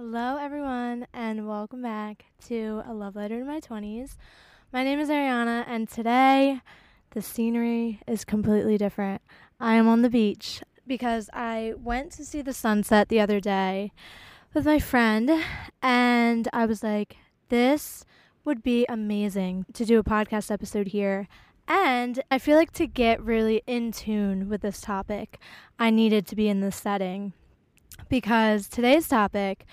Hello, everyone, and welcome back to A Love Letter to My 20s. My name is Ariana, and today the scenery is completely different. I am on the beach because I went to see the sunset the other day with my friend, and I was like, this would be amazing to do a podcast episode here. And I feel like to get really in tune with this topic, I needed to be in this setting because today's topic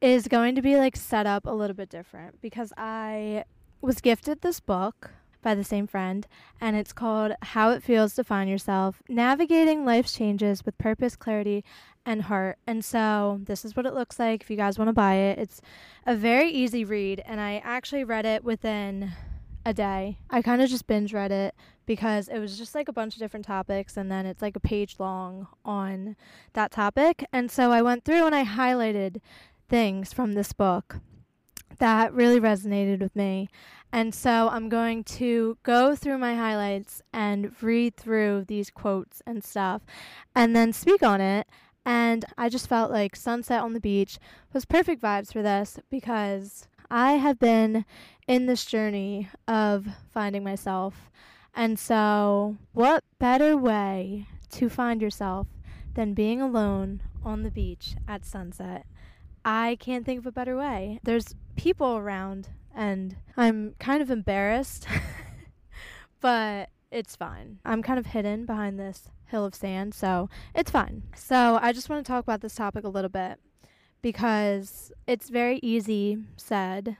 is going to be like set up a little bit different because I was gifted this book by the same friend, and it's called How It Feels to Find Yourself Navigating Life's Changes with Purpose, Clarity, and Heart. And so, this is what it looks like if you guys want to buy it. It's a very easy read, and I actually read it within a day. I kind of just binge read it because it was just like a bunch of different topics, and then it's like a page long on that topic. And so, I went through and I highlighted things from this book that really resonated with me. And so I'm going to go through my highlights and read through these quotes and stuff and then speak on it. And I just felt like Sunset on the Beach was perfect vibes for this because I have been in this journey of finding myself. And so, what better way to find yourself than being alone on the beach at sunset? I can't think of a better way. There's people around, and I'm kind of embarrassed, but it's fine. I'm kind of hidden behind this hill of sand, so it's fine. So, I just want to talk about this topic a little bit because it's very easy said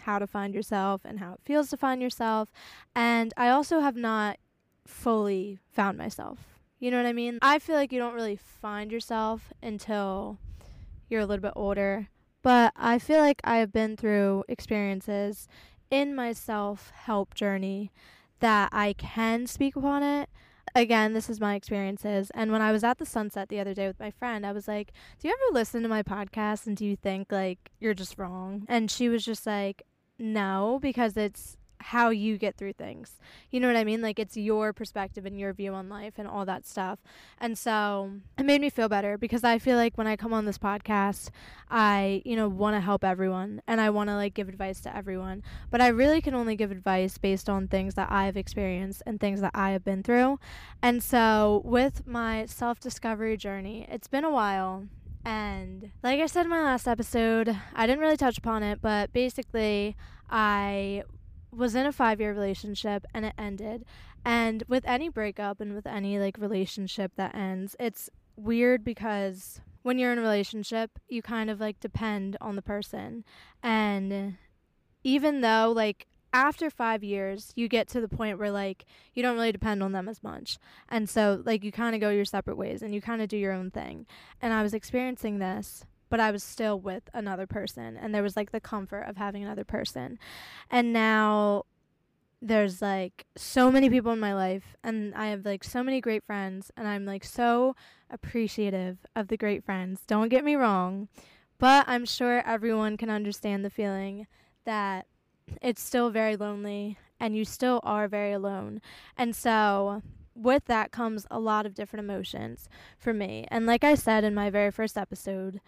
how to find yourself and how it feels to find yourself. And I also have not fully found myself. You know what I mean? I feel like you don't really find yourself until you're a little bit older. But I feel like I have been through experiences in my self help journey that I can speak upon it. Again, this is my experiences. And when I was at the sunset the other day with my friend, I was like, Do you ever listen to my podcast and do you think like you're just wrong? And she was just like, No, because it's how you get through things. You know what I mean? Like it's your perspective and your view on life and all that stuff. And so it made me feel better because I feel like when I come on this podcast, I, you know, want to help everyone and I want to like give advice to everyone. But I really can only give advice based on things that I've experienced and things that I have been through. And so with my self discovery journey, it's been a while. And like I said in my last episode, I didn't really touch upon it, but basically, I was in a five year relationship and it ended. And with any breakup and with any like relationship that ends, it's weird because when you're in a relationship, you kind of like depend on the person. And even though like after five years, you get to the point where like you don't really depend on them as much. And so like you kind of go your separate ways and you kind of do your own thing. And I was experiencing this but I was still with another person and there was like the comfort of having another person. And now there's like so many people in my life and I have like so many great friends and I'm like so appreciative of the great friends. Don't get me wrong, but I'm sure everyone can understand the feeling that it's still very lonely and you still are very alone. And so with that comes a lot of different emotions for me. And like I said in my very first episode,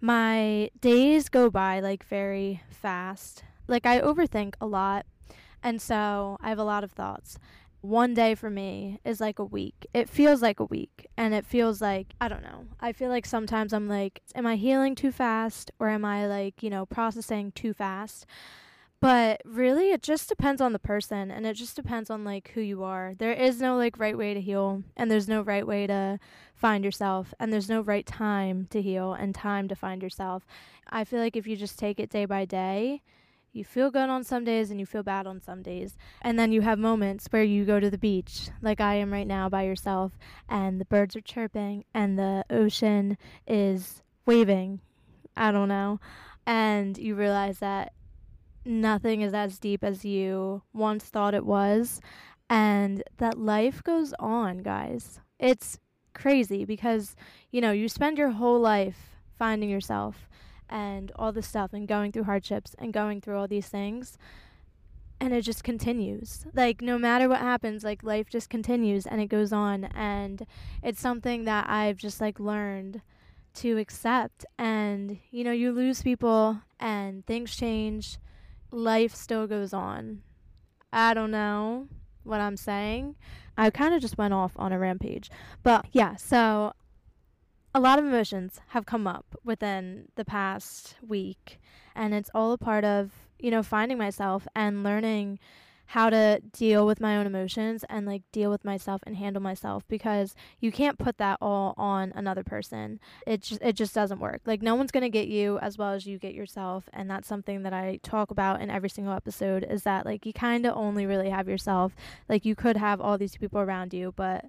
my days go by like very fast. Like I overthink a lot. And so I have a lot of thoughts. One day for me is like a week. It feels like a week. And it feels like, I don't know. I feel like sometimes I'm like, am I healing too fast? Or am I like, you know, processing too fast? But really, it just depends on the person and it just depends on like who you are. There is no like right way to heal and there's no right way to find yourself and there's no right time to heal and time to find yourself. I feel like if you just take it day by day, you feel good on some days and you feel bad on some days. And then you have moments where you go to the beach, like I am right now by yourself, and the birds are chirping and the ocean is waving. I don't know. And you realize that nothing is as deep as you once thought it was, and that life goes on, guys. It's crazy because, you know, you spend your whole life finding yourself and all this stuff and going through hardships and going through all these things and it just continues. Like no matter what happens, like life just continues and it goes on and it's something that I've just like learned to accept. And, you know, you lose people and things change, life still goes on. I don't know what I'm saying. I kind of just went off on a rampage. But yeah, so a lot of emotions have come up within the past week, and it's all a part of, you know, finding myself and learning how to deal with my own emotions and like deal with myself and handle myself because you can't put that all on another person. It just it just doesn't work. Like no one's going to get you as well as you get yourself and that's something that I talk about in every single episode is that like you kind of only really have yourself. Like you could have all these people around you, but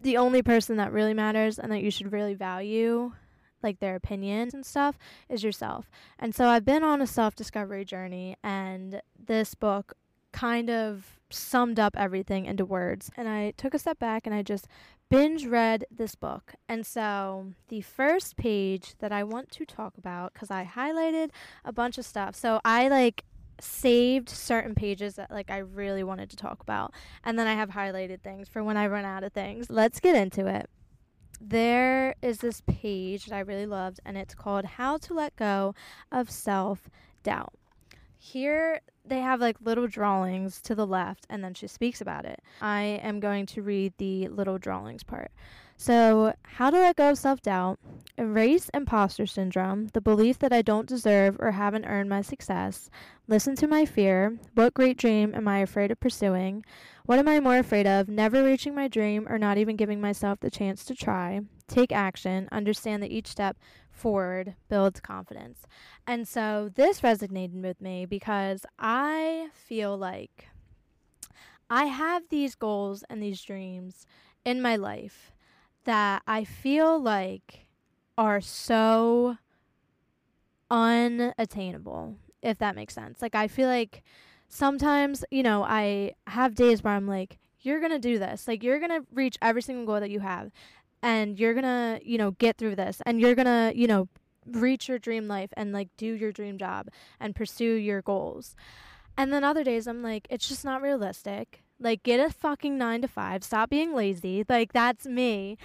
the only person that really matters and that you should really value like their opinions and stuff is yourself. And so I've been on a self discovery journey, and this book kind of summed up everything into words. And I took a step back and I just binge read this book. And so the first page that I want to talk about, because I highlighted a bunch of stuff. So I like saved certain pages that like I really wanted to talk about. And then I have highlighted things for when I run out of things. Let's get into it. There is this page that I really loved, and it's called How to Let Go of Self Doubt. Here, they have like little drawings to the left, and then she speaks about it. I am going to read the little drawings part. So, how to let go of self doubt, erase imposter syndrome, the belief that I don't deserve or haven't earned my success, listen to my fear, what great dream am I afraid of pursuing, what am I more afraid of, never reaching my dream or not even giving myself the chance to try, take action, understand that each step forward builds confidence. And so this resonated with me because I feel like I have these goals and these dreams in my life that I feel like are so unattainable, if that makes sense. Like, I feel like sometimes, you know, I have days where I'm like, you're going to do this. Like, you're going to reach every single goal that you have and you're gonna you know get through this and you're gonna you know reach your dream life and like do your dream job and pursue your goals. And then other days i'm like it's just not realistic. Like get a fucking 9 to 5 stop being lazy. Like that's me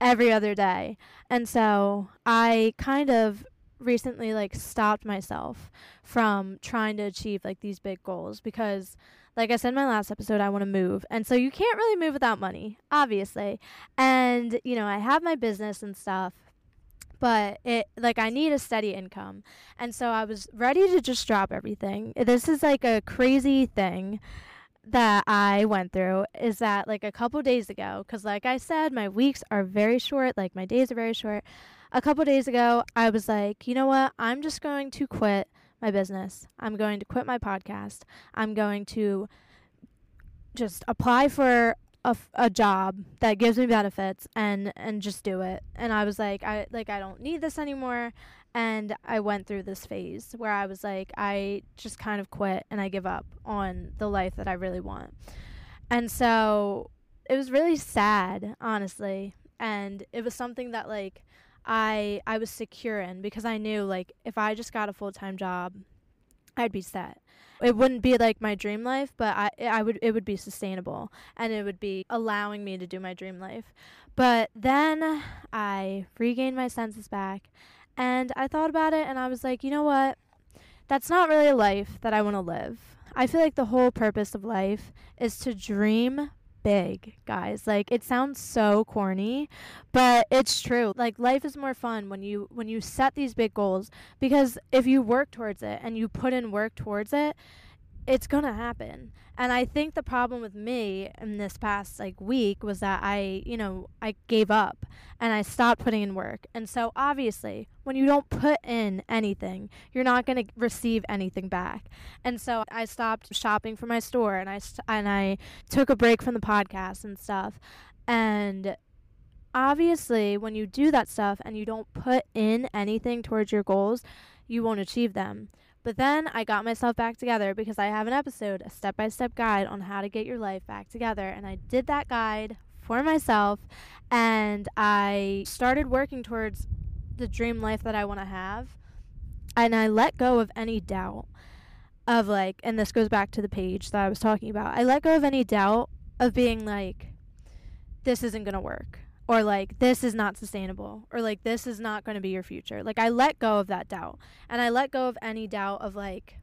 every other day. And so i kind of recently like stopped myself from trying to achieve like these big goals because like I said in my last episode, I want to move. And so you can't really move without money, obviously. And, you know, I have my business and stuff, but it like I need a steady income. And so I was ready to just drop everything. This is like a crazy thing that I went through is that like a couple days ago cuz like I said my weeks are very short, like my days are very short. A couple days ago, I was like, "You know what? I'm just going to quit my business. I'm going to quit my podcast. I'm going to just apply for a, f- a job that gives me benefits and and just do it. And I was like I like I don't need this anymore and I went through this phase where I was like I just kind of quit and I give up on the life that I really want. And so it was really sad, honestly. And it was something that like I I was secure in because I knew like if I just got a full time job, I'd be set. It wouldn't be like my dream life, but I I would it would be sustainable and it would be allowing me to do my dream life. But then I regained my senses back and I thought about it and I was like, you know what? That's not really a life that I want to live. I feel like the whole purpose of life is to dream big, guys. Like it sounds so corny, but it's true. Like life is more fun when you when you set these big goals because if you work towards it and you put in work towards it, it's gonna happen. And I think the problem with me in this past like week was that I, you know, I gave up and I stopped putting in work. And so obviously, when you don't put in anything, you're not to receive anything back. And so I stopped shopping for my store and I st- and I took a break from the podcast and stuff. And obviously, when you do that stuff and you don't put in anything towards your goals, you won't achieve them. But then I got myself back together because I have an episode, a step by step guide on how to get your life back together. And I did that guide for myself and I started working towards the dream life that I want to have. And I let go of any doubt of like, and this goes back to the page that I was talking about. I let go of any doubt of being like, this isn't going to work. Or like this is not sustainable or like this is not going to be your future. Like i let go of that doubt and i let go of any doubt of like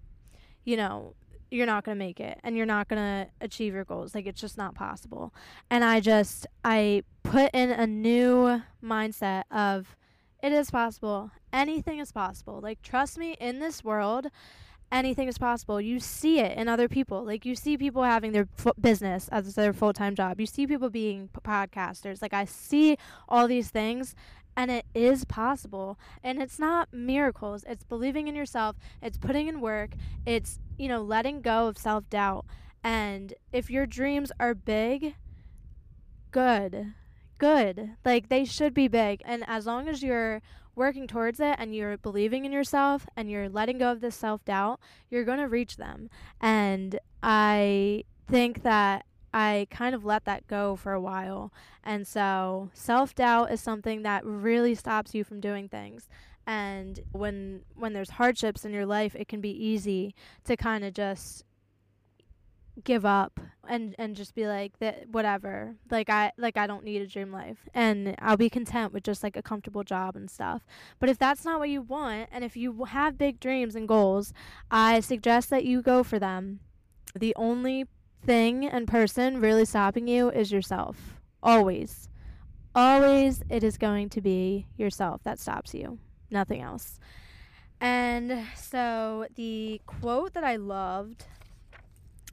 you know you're not going to make it and you're not going to achieve your goals. Like it's just not possible. And i just i put in a new mindset of it is possible. Anything is possible. Like trust me in this world anything is possible. You see it in other people. Like you see people having their f- business as their full time job. You see people being p- podcasters. Like I see all these things, and it is possible. And it's not miracles. It's believing in yourself. It's putting in work. It's you know letting go of self doubt. And if your dreams are big, good. Good. Like they should be big. And as long as you're working towards it and you're believing in yourself and you're letting go of this self doubt, you're going to reach them. And I think that I kind of let that go for a while. And so self doubt is something that really stops you from doing things. And when when there's hardships in your life, it can be easy to kind of just give up and and just be like that whatever. Like i like i don't need a dream life. And i'll be content with just like a comfortable job and stuff. But if that's not what you want and if you have big dreams and goals i suggest that you go for them. The only thing and person really stopping you is yourself. Always. Always it is going to be yourself that stops you. Nothing else. And so the quote that i loved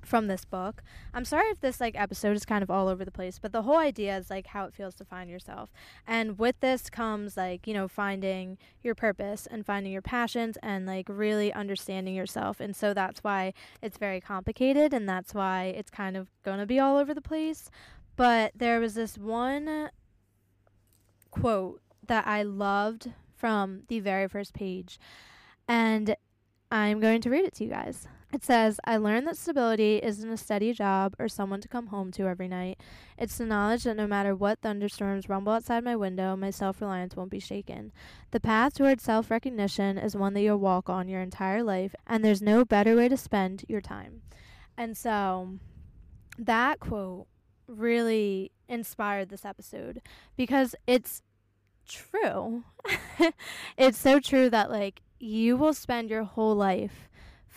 from this book. I'm sorry if this like episode is kind of all over the place, but the whole idea is like how it feels to find yourself. And with this comes like, you know, finding your purpose and finding your passions and like really understanding yourself. And so that's why it's very complicated and that's why it's kind of going to be all over the place. But there was this one quote that I loved from the very first page. And I'm going to read it to you guys. It says, I learned that stability isn't a steady job or someone to come home to every night. It's the knowledge that no matter what thunderstorms rumble outside my window, my self reliance won't be shaken. The path toward self recognition is one that you'll walk on your entire life, and there's no better way to spend your time. And so that quote really inspired this episode because it's true. it's so true that, like, you will spend your whole life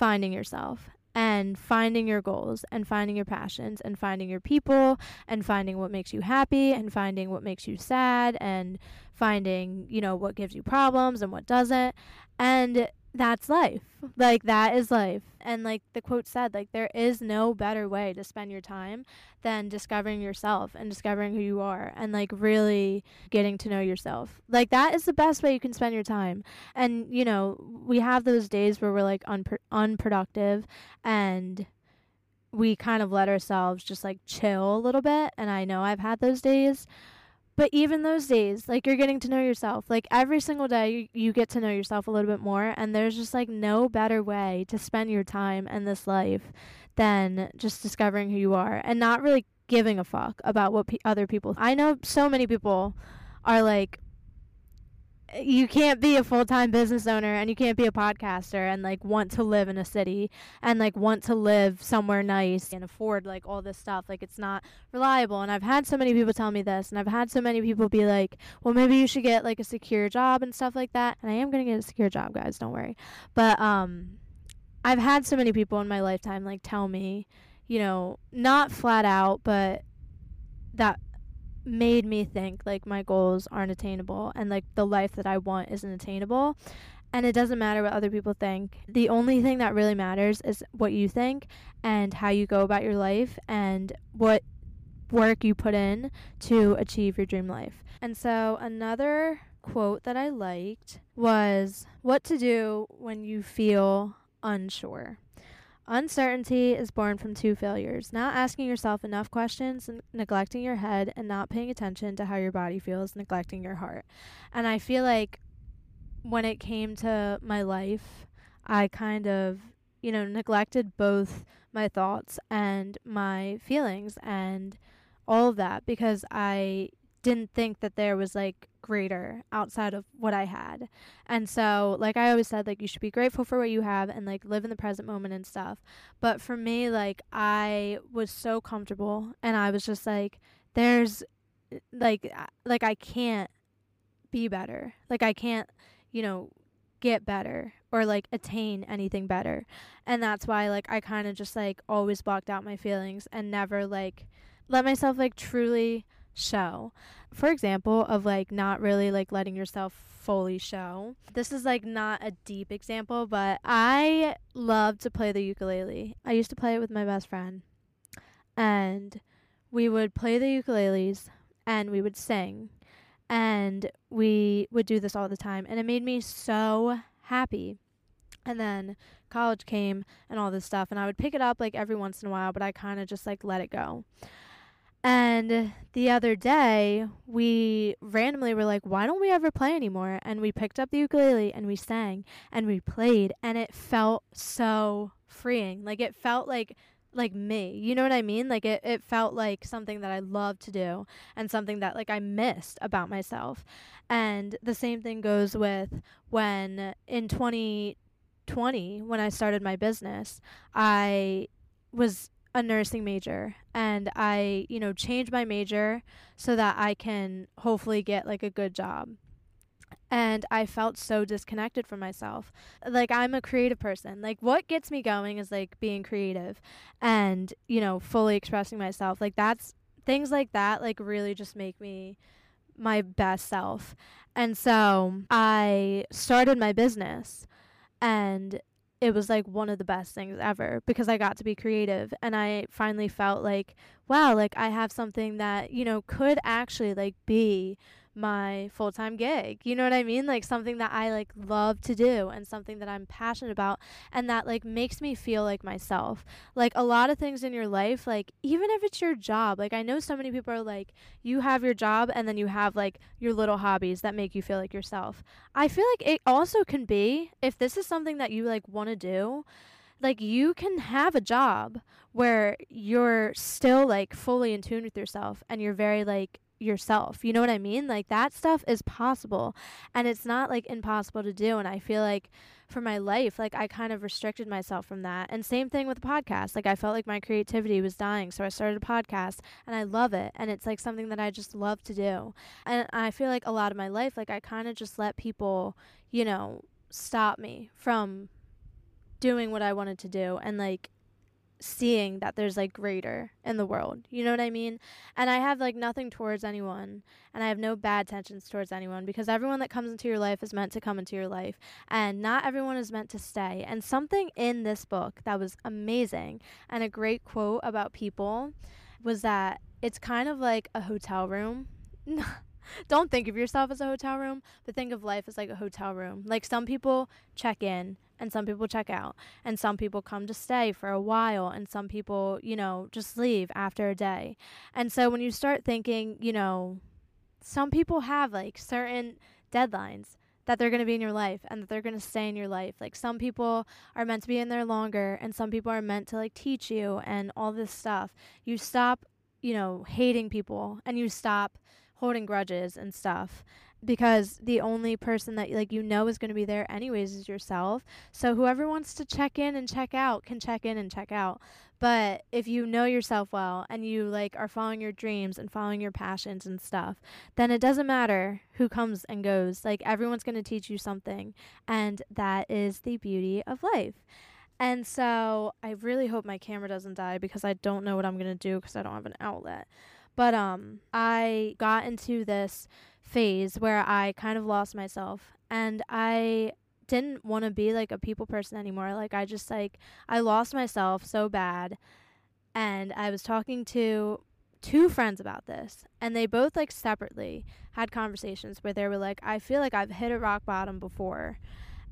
finding yourself and finding your goals and finding your passions and finding your people and finding what makes you happy and finding what makes you sad and finding, you know, what gives you problems and what doesn't. And that's life. Like that is life. And like the quote said, like there is no better way to spend your time than discovering yourself and discovering who you are and like really getting to know yourself. Like that is the best way you can spend your time. And you know, we have those days where we're like unpro- unproductive and we kind of let ourselves just like chill a little bit and I know I've had those days but even those days, like you're getting to know yourself. Like every single day, you, get to know yourself a little bit more. And there's just like no better way to spend your time in this life than just discovering who you are and not really giving a fuck about what pe- other people. I know so many people are like, you can't be a full-time business owner and you can't be a podcaster and like want to live in a city and like want to live somewhere nice and afford like all this stuff. Like it's not reliable. And I've had so many people tell me this and I've had so many people be like well maybe you should get like a secure job and stuff like that. And I am going to get a secure job guys don't worry. But um I've had so many people in my lifetime like tell me you know not flat out but that made me think like my goals aren't attainable and like the life that I want isn't attainable. And it doesn't matter what other people think. The only thing that really matters is what you think and how you go about your life and what work you put in to achieve your dream life. And so another quote that I liked was what to do when you feel unsure. Uncertainty is born from two failures not asking yourself enough questions, neglecting your head, and not paying attention to how your body feels, neglecting your heart. And I feel like when it came to my life, I kind of, you know, neglected both my thoughts and my feelings and all of that because I didn't think that there was like greater outside of what I had. And so, like I always said, like you should be grateful for what you have and like live in the present moment and stuff. But for me, like I was so comfortable and I was just like, there's eh, like like I can't be better. Like I can't, you know, get better or like attain anything better. And that's why like I kind of just like always blocked out my feelings and never like let myself like truly show. For example, of like not really like letting yourself fully show. This is like not a deep example, but I love to play the ukulele. I used to play it with my best friend. And we would play the ukuleles and we would sing. And we would do this all the time. And it made me so happy. And then college came and all this stuff. And I would pick it up like every once in a while, but I kind of just like let it go. And the other day, we randomly were like, why don't we ever play anymore? And we picked up the ukulele and we sang and we played, and it felt so freeing. Like, it felt like like me. You know what I mean? Like it, it felt like something that I love to do and something that like I missed about myself. And the same thing goes with when in 2020 when I started my business, I was a nursing major and I, you know, changed my major so that I can hopefully get like a good job. And I felt so disconnected from myself. Like I'm a creative person. Like what gets me going is like being creative and, you know, fully expressing myself. Like that's things like that like really just make me my best self. And so I started my business and it was like one of the best things ever because I got to be creative and I finally felt like wow like I have something that you know could actually like be my full-time gig. You know what I mean? Like something that I like love to do and something that I'm passionate about and that like makes me feel like myself. Like a lot of things in your life, like even if it's your job, like I know so many people are like you have your job and then you have like your little hobbies that make you feel like yourself. I feel like it also can be if this is something that you like want to do, like you can have a job where you're still like fully in tune with yourself and you're very like yourself. You know what I mean? Like that stuff is possible and it's not like impossible to do. And I feel like for my life, like I kind of restricted myself from that. And same thing with the podcast. Like I felt like my creativity was dying. So I started a podcast and I love it. And it's like something that I just love to do. And I feel like a lot of my life, like I kind of just let people, you know, stop me from doing what I wanted to do and like seeing that there's like greater in the world. You know what I mean? And I have like nothing towards anyone and I have no bad tensions towards anyone because everyone that comes into your life is meant to come into your life and not everyone is meant to stay. And something in this book that was amazing and a great quote about people was that it's kind of like a hotel room. Don't think of yourself as a hotel room, but think of life as like a hotel room. Like some people check in and some people check out and some people come to stay for a while and some people you know just leave after a day and so when you start thinking you know some people have like certain deadlines that they're going to be in your life and that they're going to stay in your life. Like some people are meant to be in there longer and some people are meant to like teach you and all this stuff. You stop, you know, hating people and you stop holding grudges and stuff because the only person that like you know is going to be there anyways is yourself. So whoever wants to check in and check out can check in and check out. But if you know yourself well and you like are following your dreams and following your passions and stuff, then it doesn't matter who comes and goes. Like everyone's going to teach you something, and that is the beauty of life. And so I really hope my camera doesn't die because I don't know what I'm going to do because I don't have an outlet. But um I got into this phase where I kind of lost myself and I didn't want to be like a people person anymore. Like I just like I lost myself so bad and I was talking to two friends about this and they both like separately had conversations where they were like I feel like I've hit a rock bottom before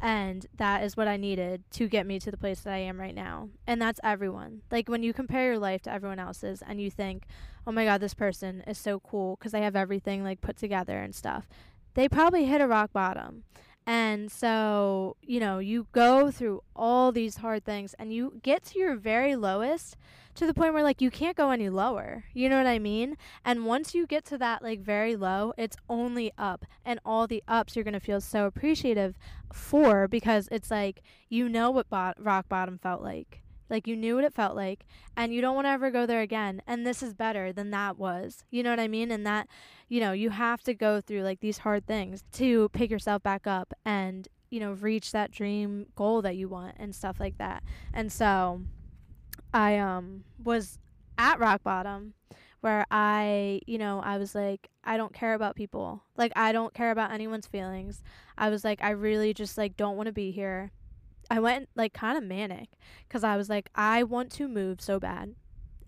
and that is what I needed to get me to the place that I am right now. And that's everyone. Like when you compare your life to everyone else's and you think, "Oh my god, this person is so cool because they have everything like put together and stuff." They probably hit a rock bottom. And so, you know, you go through all these hard things and you get to your very lowest to the point where like you can't go any lower. You know what I mean? And once you get to that like very low, it's only up. And all the ups you're going to feel so appreciative for because it's like you know what bo- rock bottom felt like. Like you knew what it felt like and you don't want to ever go there again. And this is better than that was. You know what I mean? And that, you know, you have to go through like these hard things to pick yourself back up and, you know, reach that dream goal that you want and stuff like that. And so I um was at rock bottom where I, you know, I was like, I don't care about people. Like, I don't care about anyone's feelings. I was like, I really just like don't want to be here. I went like kind of manic because I was like, I want to move so bad.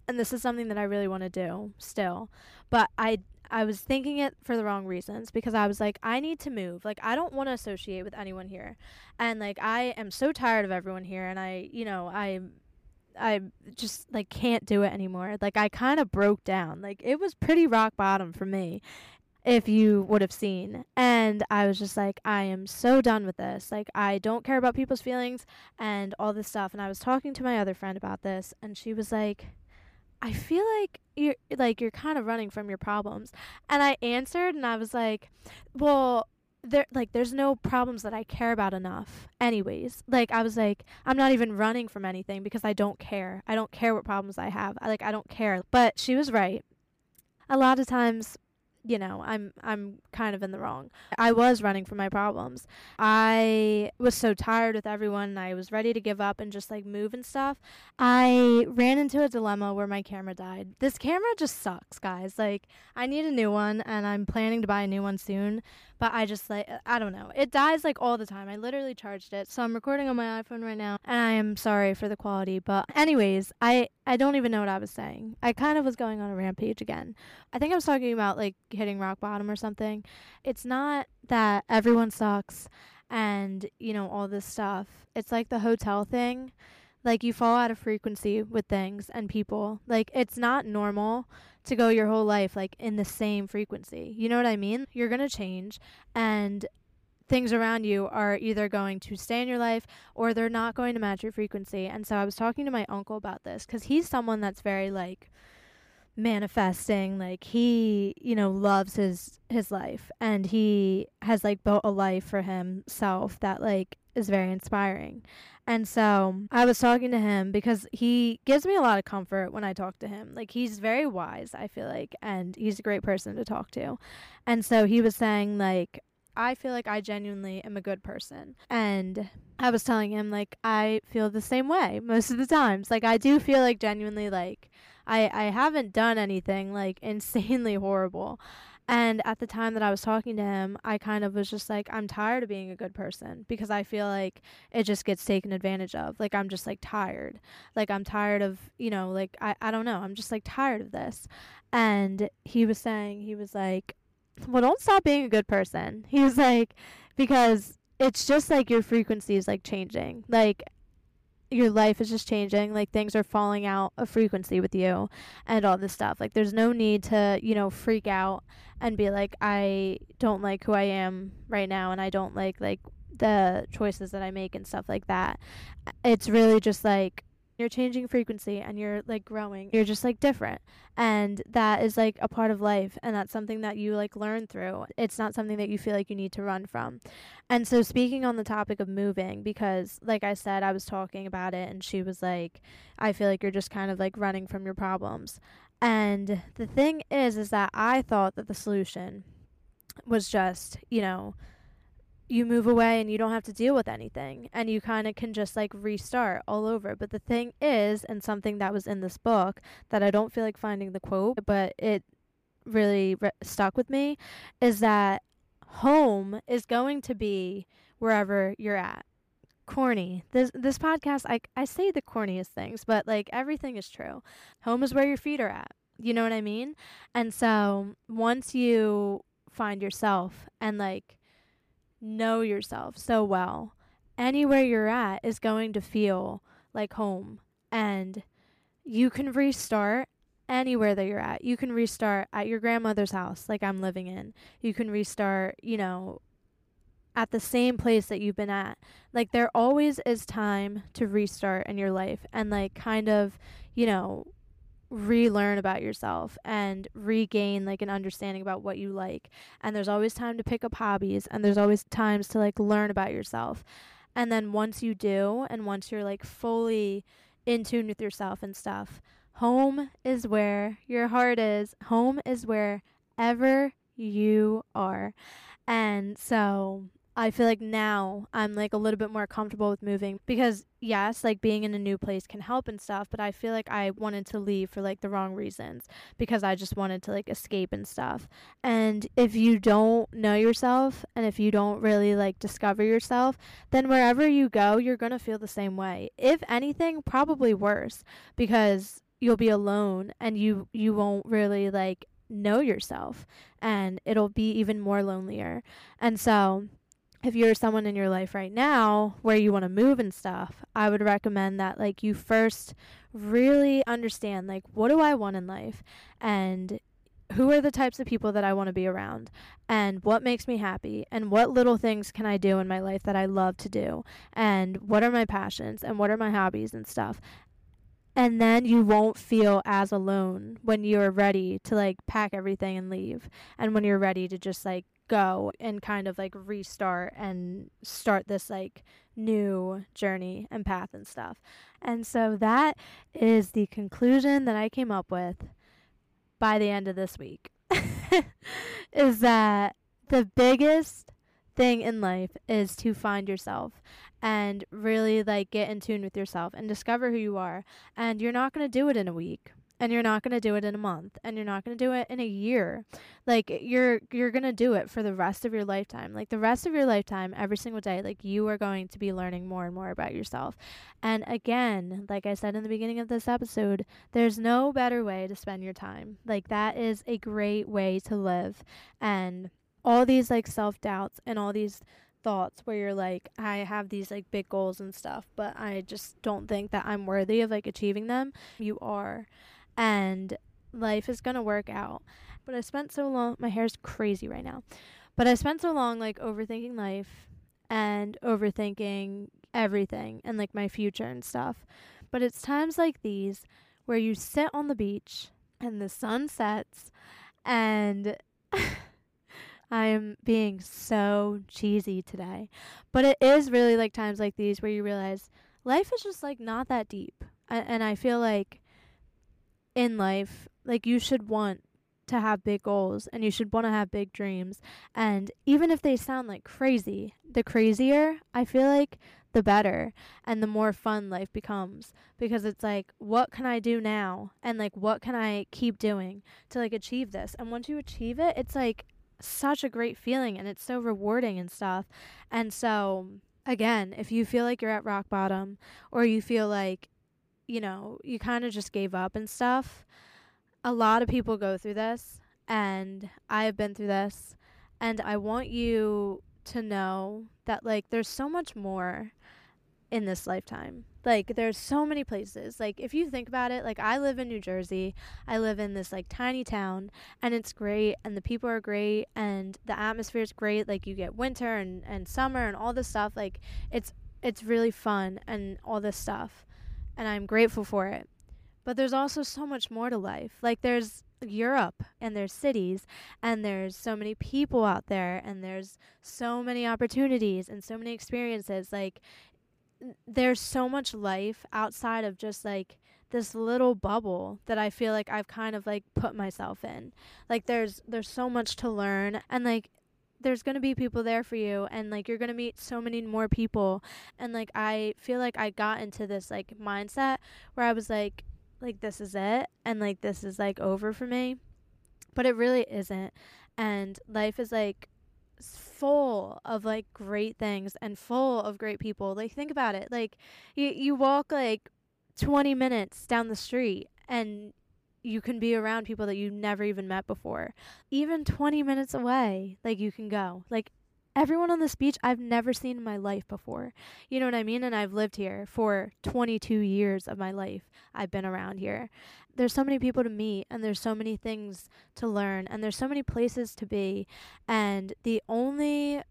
And this is something that I really want to do still. But I I was thinking it for the wrong reasons because I was like, I need to move. Like, I don't want to associate with anyone here. And like, I am so tired of everyone here. And I, you know, I I just like can't do it anymore. Like I kind of broke down. Like it was pretty rock bottom for me if you would have seen. And I was just like I am so done with this. Like I don't care about people's feelings and all this stuff. And I was talking to my other friend about this and she was like I feel like you're like you're kind of running from your problems. And I answered and I was like, "Well, there like there's no problems that I care about enough anyways. Like I was like I'm not even running from anything because I don't care. I don't care what problems I have. I like I don't care. But she was right. A lot of times you know, I'm I'm kind of in the wrong. I was running from my problems. I was so tired with everyone I was ready to give up and just like move and stuff. I ran into a dilemma where my camera died. This camera just sucks, guys. Like I need a new one and I'm planning to buy a new one soon, but I just like uh, I don't know. It dies like all the time. I literally charged it. So I'm recording on my iPhone right now and I am sorry for the quality, but anyways, I I don't even know what I was saying. I kind of was going on a rampage again. I think I was talking about like hitting rock bottom or something. It's not that everyone sucks and, you know, all this stuff. It's like the hotel thing. Like you fall out of frequency with things and people. Like it's not normal to go your whole life like in the same frequency. You know what I mean? You're going to change and things around you are either going to stay in your life or they're not going to match your frequency. And so I was talking to my uncle about this cuz he's someone that's very like manifesting like he you know loves his his life and he has like built a life for himself that like is very inspiring and so i was talking to him because he gives me a lot of comfort when i talk to him like he's very wise i feel like and he's a great person to talk to and so he was saying like I feel like I genuinely am a good person. And I was telling him, like, I feel the same way most of the times. Like, I do feel like genuinely, like, I, I haven't done anything like insanely horrible. And at the time that I was talking to him, I kind of was just like, I'm tired of being a good person because I feel like it just gets taken advantage of. Like, I'm just like tired. Like, I'm tired of, you know, like, I, I don't know. I'm just like tired of this. And he was saying, he was like, well, don't stop being a good person. He was like, because it's just like your frequency is like changing. Like, your life is just changing like things are falling out of frequency with you and all this stuff. Like there's no need to you know freak out and be like i don't like who i am right now and i don't like like the choices that i make and stuff like that. It's really just like you're changing frequency and you're like growing you're just like different. And that is like a part of life and that's something that you like learn through. It's not something that you feel like you need to run from. And so speaking on the topic of moving because like i said i was talking about it and she was like i feel like you're just kind of like running from your problems. And the thing is is that i thought that the solution was just you know you move away and you don't have to deal with anything and you kind of can just like restart all over. But the thing is, and something that was in this book that I don't feel like finding the quote, but it really re- stuck with me is that home is going to be wherever you're at. Corny. This this podcast I I say the corniest things, but like everything is true. Home is where your feet are at. You know what I mean? And so once you find yourself and like know yourself so well, anywhere you're at is going to feel like home. And you can restart anywhere that you're at. You can restart at your grandmother's house, like I'm living in. You can restart, you know, at the same place that you've been at. Like, there always is time to restart in your life and, like, kind of, you know, relearn about yourself and regain like an understanding about what you like. And there's always time to pick up hobbies and there's always times to like learn about yourself. And then once you do and once you're like fully in tune with yourself and stuff. Home is where your heart is. Home is wherever you are. And so I feel like now I'm like a little bit more comfortable with moving because yes, like being in a new place can help and stuff, but I feel like I wanted to leave for like the wrong reasons because I just wanted to like escape and stuff. And if you don't know yourself and if you don't really like discover yourself, then wherever you go, you're going to feel the same way. If anything, probably worse because you'll be alone and you you won't really like know yourself and it'll be even more lonelier. And so if you're someone in your life right now where you want to move and stuff, I would recommend that like you first really understand like what do I want in life? And who are the types of people that I want to be around? And what makes me happy? And what little things can I do in my life that I love to do? And what are my passions? And what are my hobbies and stuff. And then you won't feel as alone when you're ready to like pack everything and leave. And when you're ready to just like go and kind of like restart and start this like new journey and path and stuff. And so that is the conclusion that I came up with by the end of this week. is that the biggest thing in life is to find yourself and really like get in tune with yourself and discover who you are. And you're not going to do it in a week and you're not going to do it in a month and you're not going to do it in a year. Like you're you're going to do it for the rest of your lifetime. Like the rest of your lifetime every single day like you are going to be learning more and more about yourself. And again like i said in the beginning of this episode there's no better way to spend your time. Like that is a great way to live. And all these like self-doubts and all these thoughts where you're like I have these like big goals and stuff but I just don't think that I'm worthy of like achieving them you are and life is going to work out. But I spent so long, my hair's crazy right now. But I spent so long like overthinking life and overthinking everything and like my future and stuff. But it's times like these where you sit on the beach and the sun sets and I am being so cheesy today. But it is really like times like these where you realize life is just like not that deep. and I feel like in life, like you should want to have big goals and you should want to have big dreams. And even if they sound like crazy, the crazier I feel like the better and the more fun life becomes because it's like what can I do now and like what can I keep doing to like achieve this. And once you achieve it, it's like such a great feeling and it's so rewarding and stuff. And so again, if you feel like you're at rock bottom or you feel like you know, you kind of just gave up and stuff. A lot of people go through this, and I have been through this, and I want you to know that, like, there's so much more in this lifetime. Like, there's so many places. Like, if you think about it, like, I live in New Jersey. I live in this, like, tiny town, and it's great, and the people are great, and the atmosphere is great. Like, you get winter and, and summer and all this stuff. Like, it's it's really fun and all this stuff and I'm grateful for it. But there's also so much more to life. Like there's Europe and there's cities and there's so many people out there and there's so many opportunities and so many experiences. Like there's so much life outside of just like this little bubble that I feel like I've kind of like put myself in. Like there's there's so much to learn and like there's going to be people there for you and like you're going to meet so many more people and like I feel like I got into this like mindset where I was like like this is it and like this is like over for me but it really isn't and life is like full of like great things and full of great people like think about it like you you walk like 20 minutes down the street and you can be around people that you've never even met before. Even 20 minutes away, like you can go. Like everyone on this beach I've never seen in my life before. You know what I mean? And I've lived here for 22 years of my life. I've been around here. There's so many people to meet and there's so many things to learn and there's so many places to be. And the only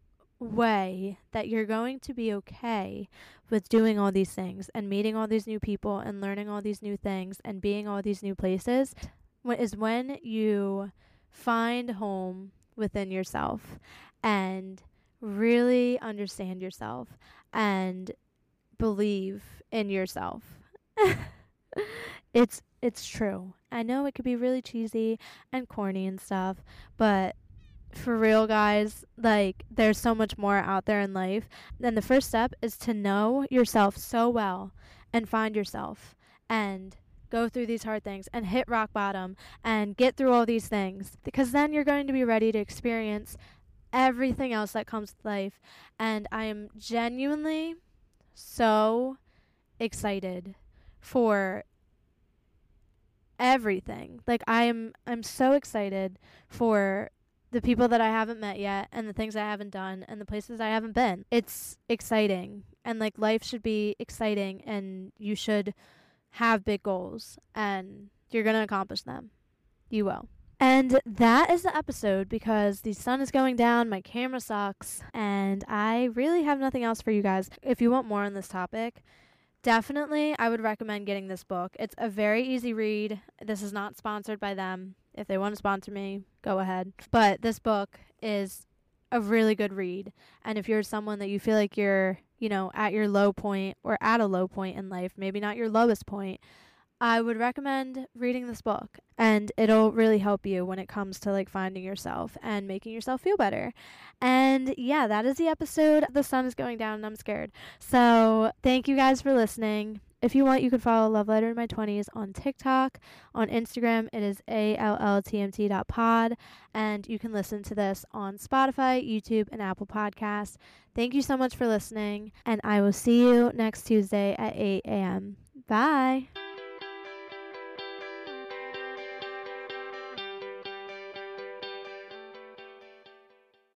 way that you're going to be okay with doing all these things and meeting all these new people and learning all these new things and being all these new places is when you find home within yourself and really understand yourself and believe in yourself it's it's true. I know it could be really cheesy and corny and stuff, but for real guys, like there's so much more out there in life. Then the first step is to know yourself so well and find yourself and go through these hard things and hit rock bottom and get through all these things because then you're going to be ready to experience everything else that comes with life and I am genuinely so excited for everything. Like I am I'm so excited for the people that I haven't met yet and the things I haven't done and the places I haven't been. It's exciting and like life should be exciting and you should have big goals and you're going to accomplish them. You will. And that is the episode because the sun is going down, my camera sucks, and I really have nothing else for you guys. If you want more on this topic, definitely I would recommend getting this book. It's a very easy read. This is not sponsored by them. If they want to sponsor me, go ahead. But this book is a really good read. And if you're someone that you feel like you're, you know, at your low point or at a low point in life, maybe not your lowest point, I would recommend reading this book and it'll really help you when it comes to like finding yourself and making yourself feel better. And yeah, that is the episode. The sun is going down and I'm scared. So, thank you guys for listening. If you want, you can follow Love Letter in My 20s on TikTok. On Instagram, it is alltmt.pod. And you can listen to this on Spotify, YouTube, and Apple Podcasts. Thank you so much for listening. And I will see you next Tuesday at 8 a.m. Bye.